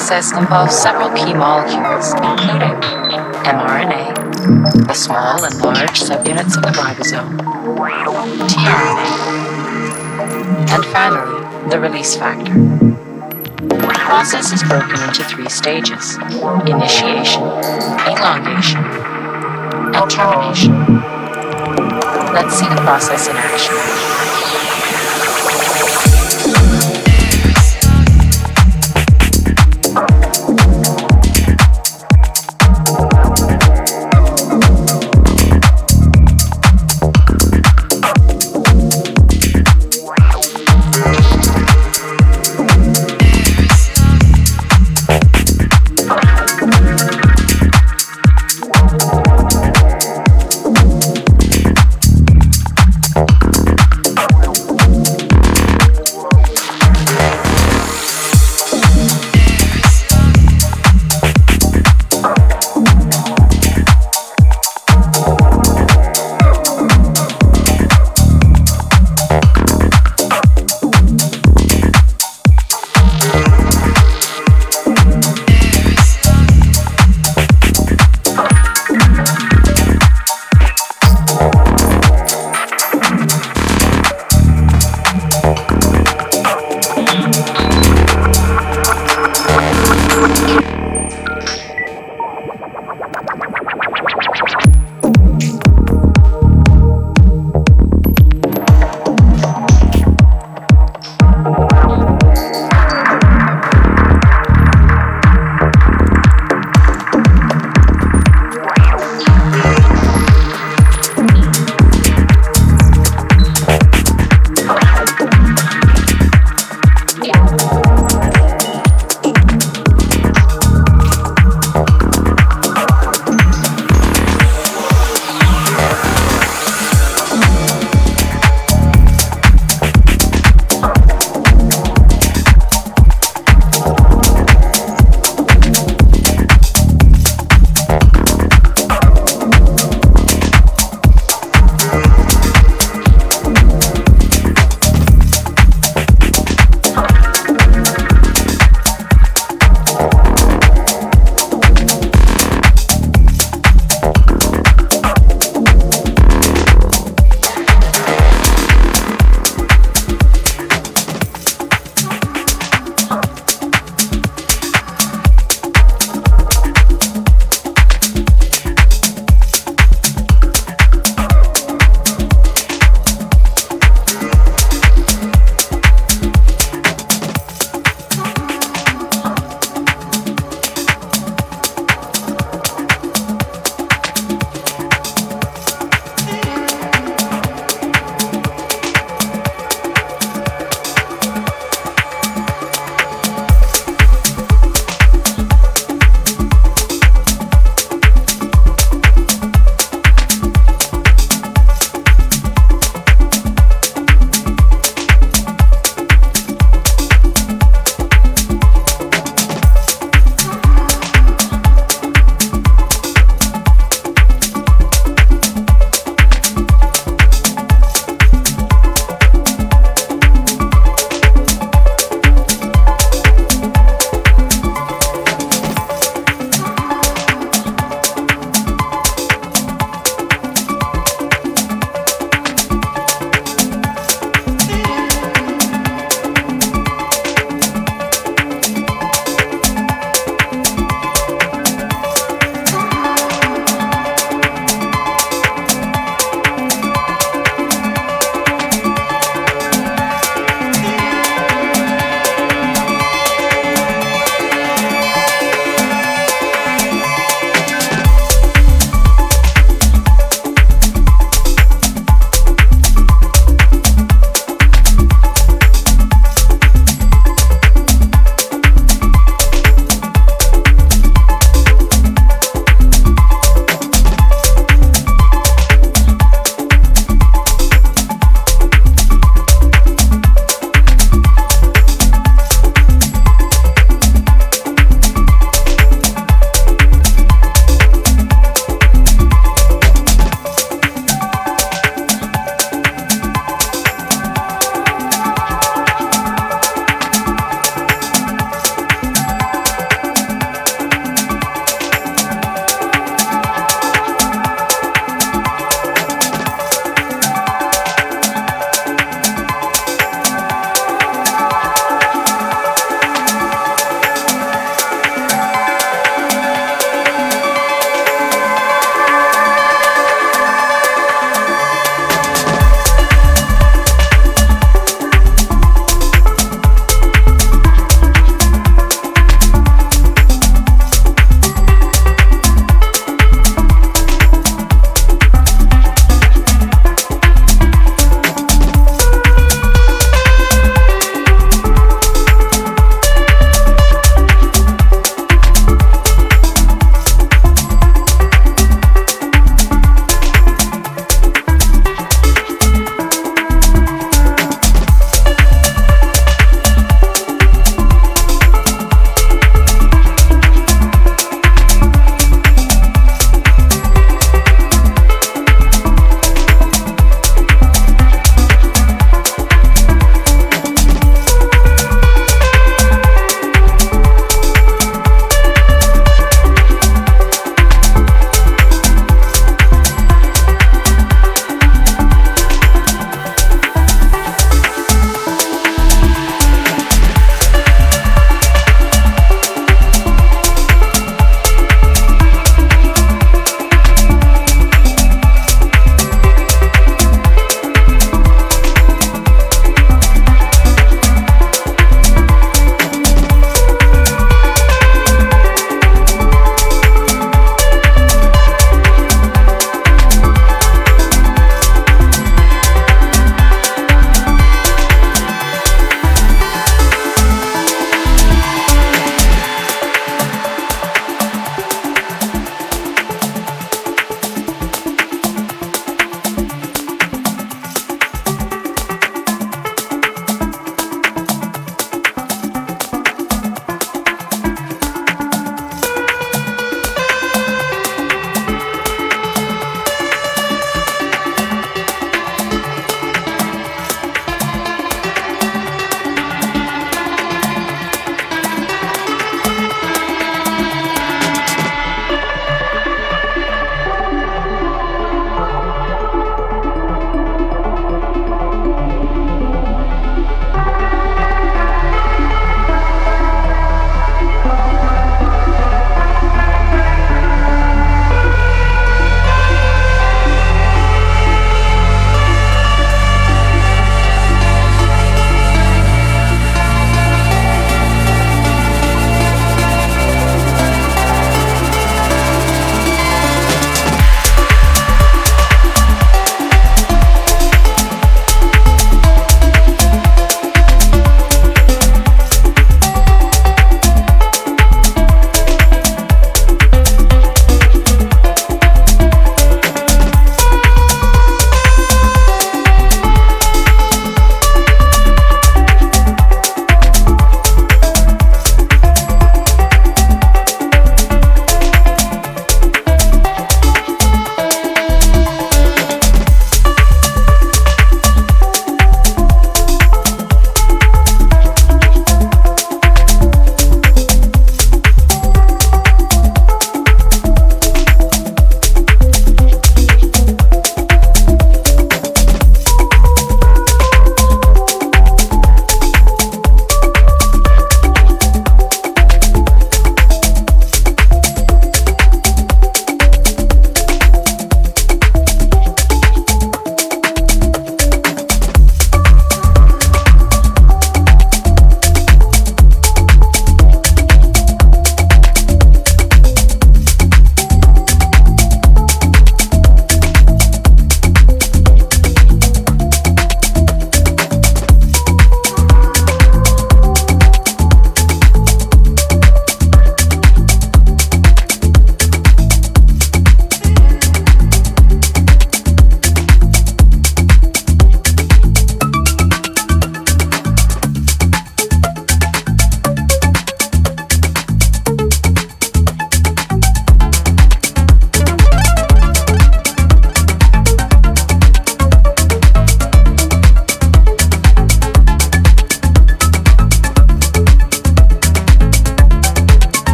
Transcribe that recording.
process involves several key molecules, including mRNA, the small and large subunits of the ribosome, tRNA, and finally, the release factor. The process is broken into three stages initiation, elongation, and termination. Let's see the process in action.